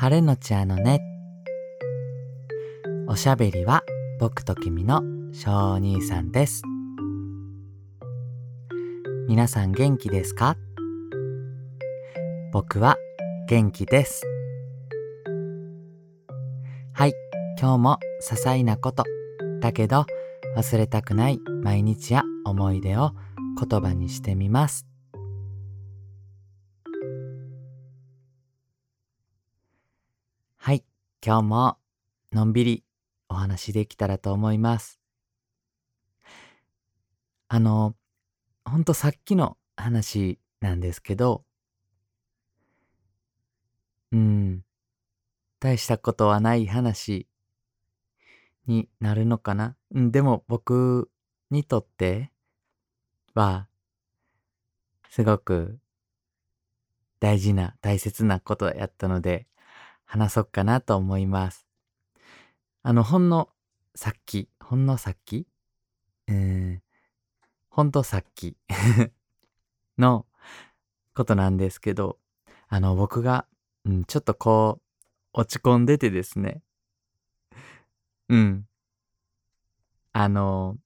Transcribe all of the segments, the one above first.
晴れのちあのね。おしゃべりは僕と君の小兄さんです。皆さん元気ですか？僕は元気です。はい、今日も些細なこと、だけど忘れたくない毎日や思い出を言葉にしてみます。今日ものんびりお話できたらと思います。あの、ほんとさっきの話なんですけど、うん、大したことはない話になるのかな。うん、でも僕にとっては、すごく大事な、大切なことやったので、話そうかなと思います。あの、ほんのさっき、ほんのさっき？うん、ほんとさっき のことなんですけど、あの、僕が、うん、ちょっとこう、落ち込んでてですね。うん。あの、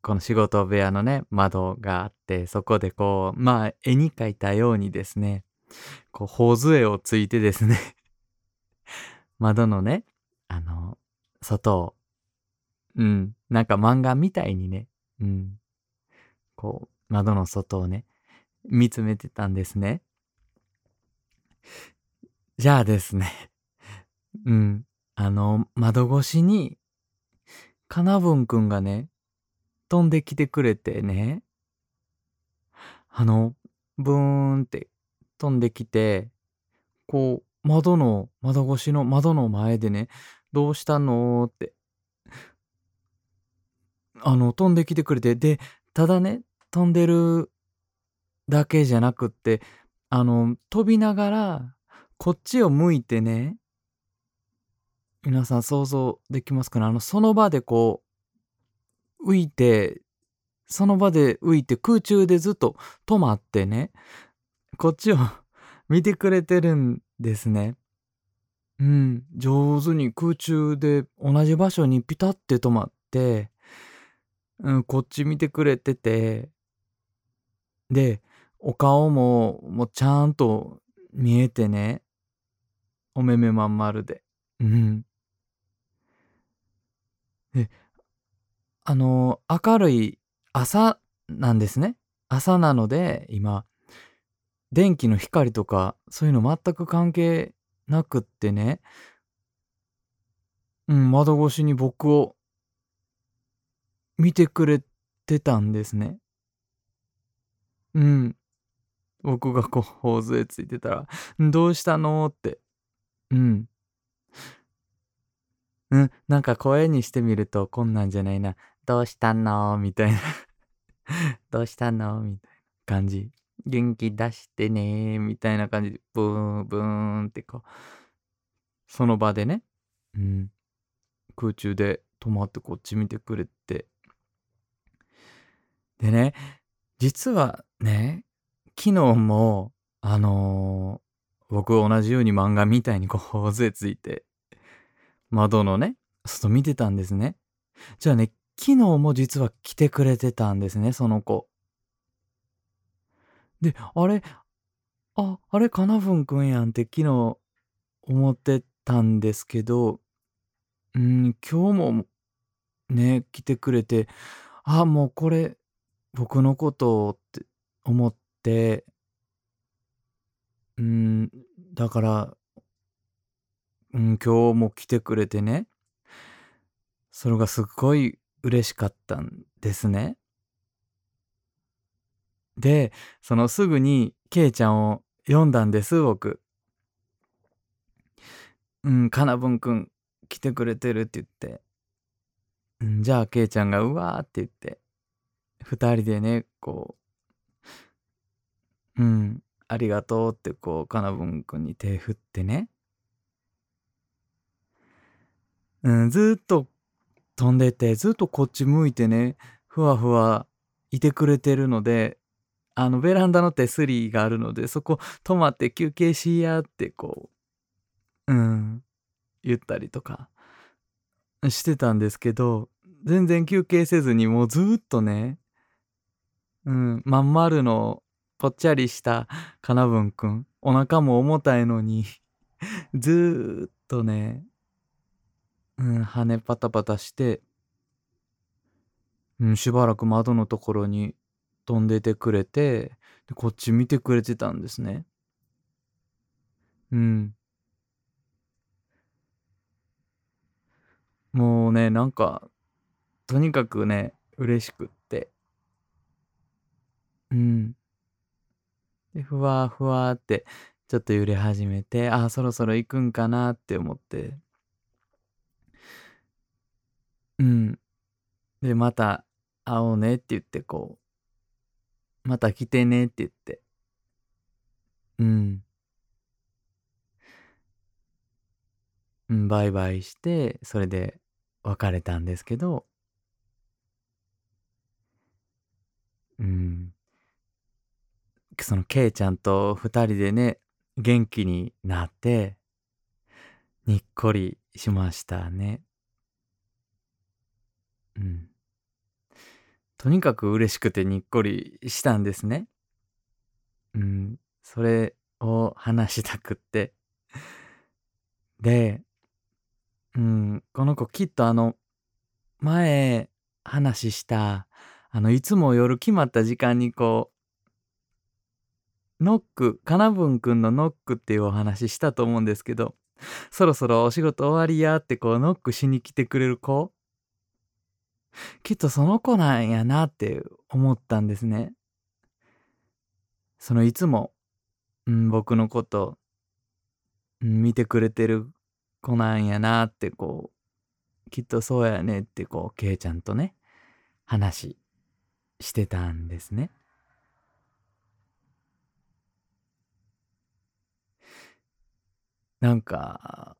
この仕事部屋のね、窓があって、そこでこう、まあ、絵に描いたようにですね、こう、頬杖をついてですね窓のね、あの、外を、うん、なんか漫画みたいにね、うん、こう、窓の外をね、見つめてたんですね。じゃあですね、うん、あの、窓越しに、かなぶんくんがね、飛んできてくれてね、あの、ブーンって飛んできて、こう、窓の、窓越しの窓の前でね、どうしたのって、あの、飛んできてくれて、で、ただね、飛んでるだけじゃなくって、あの、飛びながら、こっちを向いてね、皆さん想像できますかね。あの、その場でこう、浮いて、その場で浮いて空中でずっと止まってね、こっちを 見てくれてるんですね。うん、上手に空中で同じ場所にピタって止まって、うん、こっち見てくれてて、で、お顔ももうちゃんと見えてね、お目目まん丸で。うん。で、あの、明るい朝なんですね。朝なので、今、電気の光とか、そういうの全く関係なくってね、うん、窓越しに僕を見てくれてたんですね。うん。僕がこう、頬杖ついてたら、どうしたのって。うん。うん、なんか声にしてみるとこんなんじゃないな。どうしたのみたいな。どうしたのみたいな感じ。元気出してねみたいな感じで、ブーン、ブーンってこう、その場でね、うん、空中で止まってこっち見てくれて。でね、実はね、昨日も、あのー僕同じように漫画みたいにこう、頬杖ついて、窓のね、外見てたんですね。じゃあね、昨日も実は来てくれてたんですね、その子。で、あれ、あ、あれ、かなふんくんやんって昨日思ってたんですけど、うん、今日もね、来てくれて、あ、もうこれ、僕のことって思って、うん、だから、うん、今日も来てくれてね、それがすっごい嬉しかったんですね。で、そのすぐにケイちゃんを呼んだんです、僕。うん、かなぶんくん来てくれてるって言って。うん、じゃあケイちゃんがうわーって言って、二人でね、こう、うん、ありがとうってこう、かなぶんくんに手振ってね。うん、ずっと飛んでて、ずっとこっち向いてね、ふわふわいてくれてるので、あの、ベランダの手すりがあるので、そこ止まって休憩しやってこううん、言ったりとかしてたんですけど、全然休憩せずにもうずっとね、うん、まん丸のぽっちゃりしたかなぶんくん、お腹も重たいのにずーっとね、うん、羽パタパタして、うん、しばらく窓のところに飛んでてくれて、で、こっち見てくれてたんですね。うん。もうね、なんか、とにかくね、嬉しくって。うん。で、ふわふわってちょっと揺れ始めて、あ、そろそろ行くんかなって思って。うん。で、また会おうねって言ってこう、また来てねって言って。うん。うん、バイバイして、それで別れたんですけど、うん。そのケイちゃんと二人でね、元気になって、にっこりしましたね。うん。とにかく嬉しくてにっこりしたんですね。うん。それを話したくって。で、うん、この子きっとあの、前話した、あの、いつも夜決まった時間にこう、ノック、かなぶんくんのノックっていうお話したと思うんですけど、そろそろお仕事終わりやってこうノックしに来てくれる子きっとその子なんやなって思ったんですね。そのいつも、うん、僕のこと、うん、見てくれてる子なんやなってこう、きっとそうやねってこう、ケイちゃんとね、話してたんですね。なんか、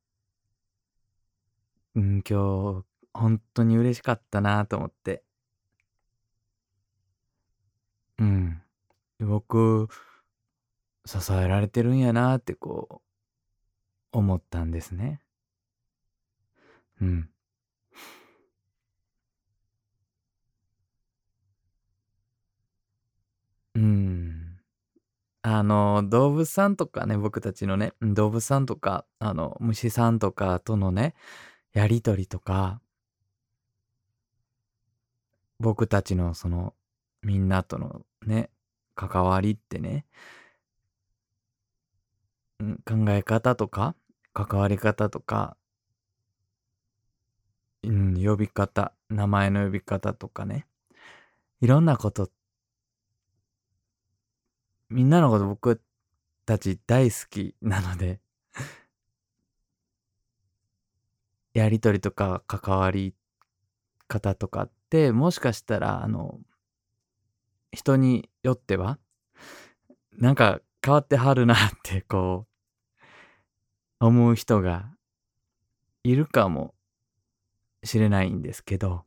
うん、今日、本当に嬉しかったなと思って。うん。僕、支えられてるんやなってこう、思ったんですね。うん。うん。あの、動物さんとかね、僕たちのね、動物さんとか、あの、虫さんとかとのね、やりとりとか、僕たちのその、みんなとのね、関わりってね、考え方とか、関わり方とか、うん、呼び方、名前の呼び方とかね、いろんなこと、みんなのこと僕たち大好きなのでやりとりとか関わり方とかって、もしかしたら、あの、人によっては、なんか変わってはるなってこう、思う人がいるかもしれないんですけど、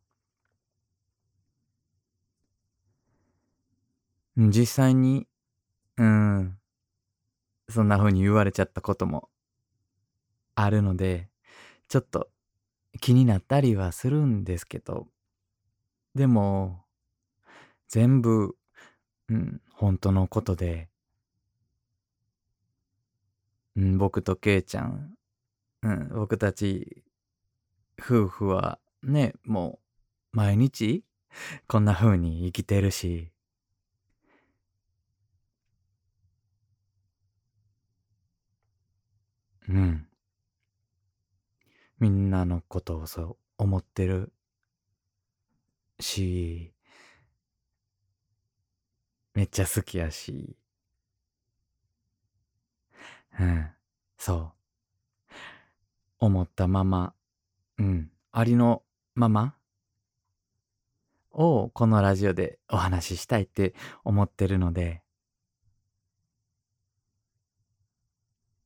実際に、うん、そんな風に言われちゃったこともあるので、ちょっと気になったりはするんですけど、でも、全部、うん、本当のことで、うん、僕とケイちゃん、うん、僕たち夫婦はね、もう毎日こんな風に生きてるし、うん。みんなのことをそう思ってる。し、めっちゃ好きやし、うん、そう。思ったまま、うん、ありのままをこのラジオでお話ししたいって思ってるので、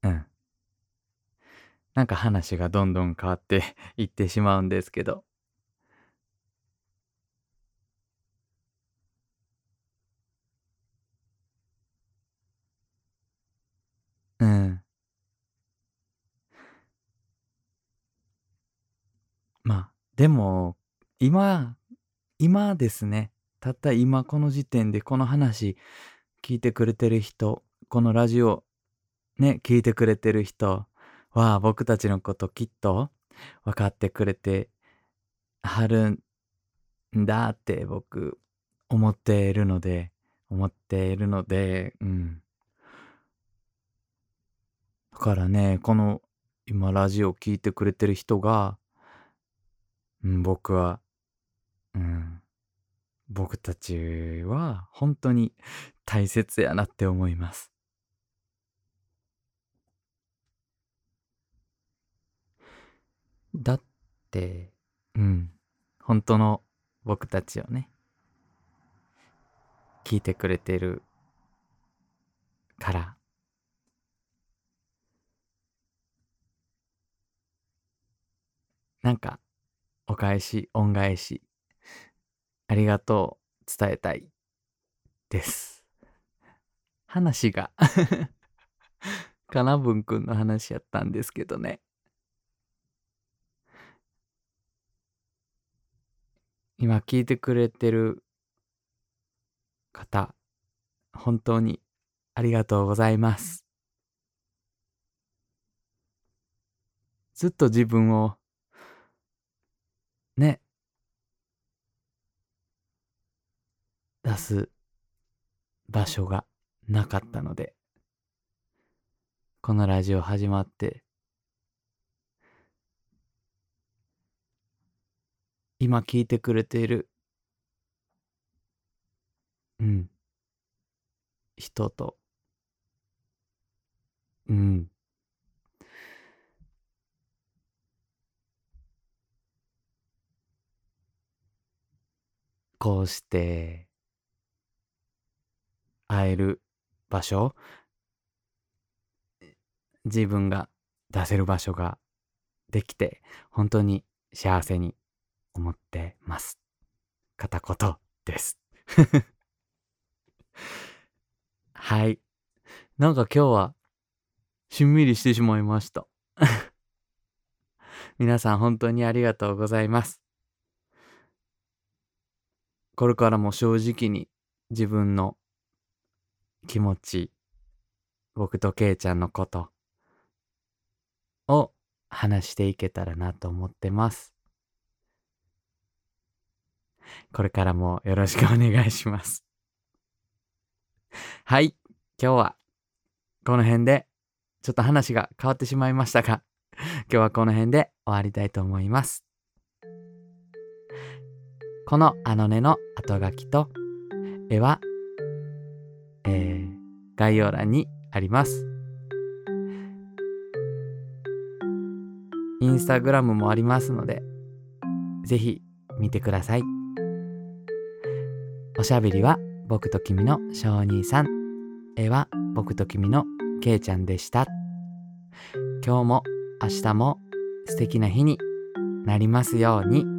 うん。なんか話がどんどん変わって いってしまうんですけど、うん。でも、今、今ですね。たった今この時点でこの話聞いてくれてる人、このラジオね、聞いてくれてる人は僕たちのこときっと分かってくれてはるんだって僕思っているので、思っているので、うん。だからね、この今ラジオ聞いてくれてる人が、僕は、うん、僕たちは本当に大切やなって思います。だって、うん、本当の僕たちをね、聞いてくれてるから、なんか、お返し、恩返し、ありがとう伝えたいです。話がかなぶんくんの話やったんですけどね。今聞いてくれてる方、本当にありがとうございます。ずっと自分を、ね、出す場所がなかったので、このラジオ始まって、今聞いてくれている、うん、人と、うん、こうして会える場所？自分が出せる場所ができて本当に幸せに思ってます。片言です。はい。なんか今日はしんみりしてしまいました。皆さん本当にありがとうございます。これからも正直に自分の気持ち、僕とケイちゃんのことを話していけたらなと思ってます。これからもよろしくお願いします。はい、今日はこの辺でちょっと話が変わってしまいましたが、今日はこの辺で終わりたいと思います。このあのねの後書きと絵はえー、概要欄にあります。インスタグラムもありますので、ぜひ見てください。おしゃべりは僕と君の小兄さん。絵は僕と君のけいちゃんでした。今日も明日も素敵な日になりますように。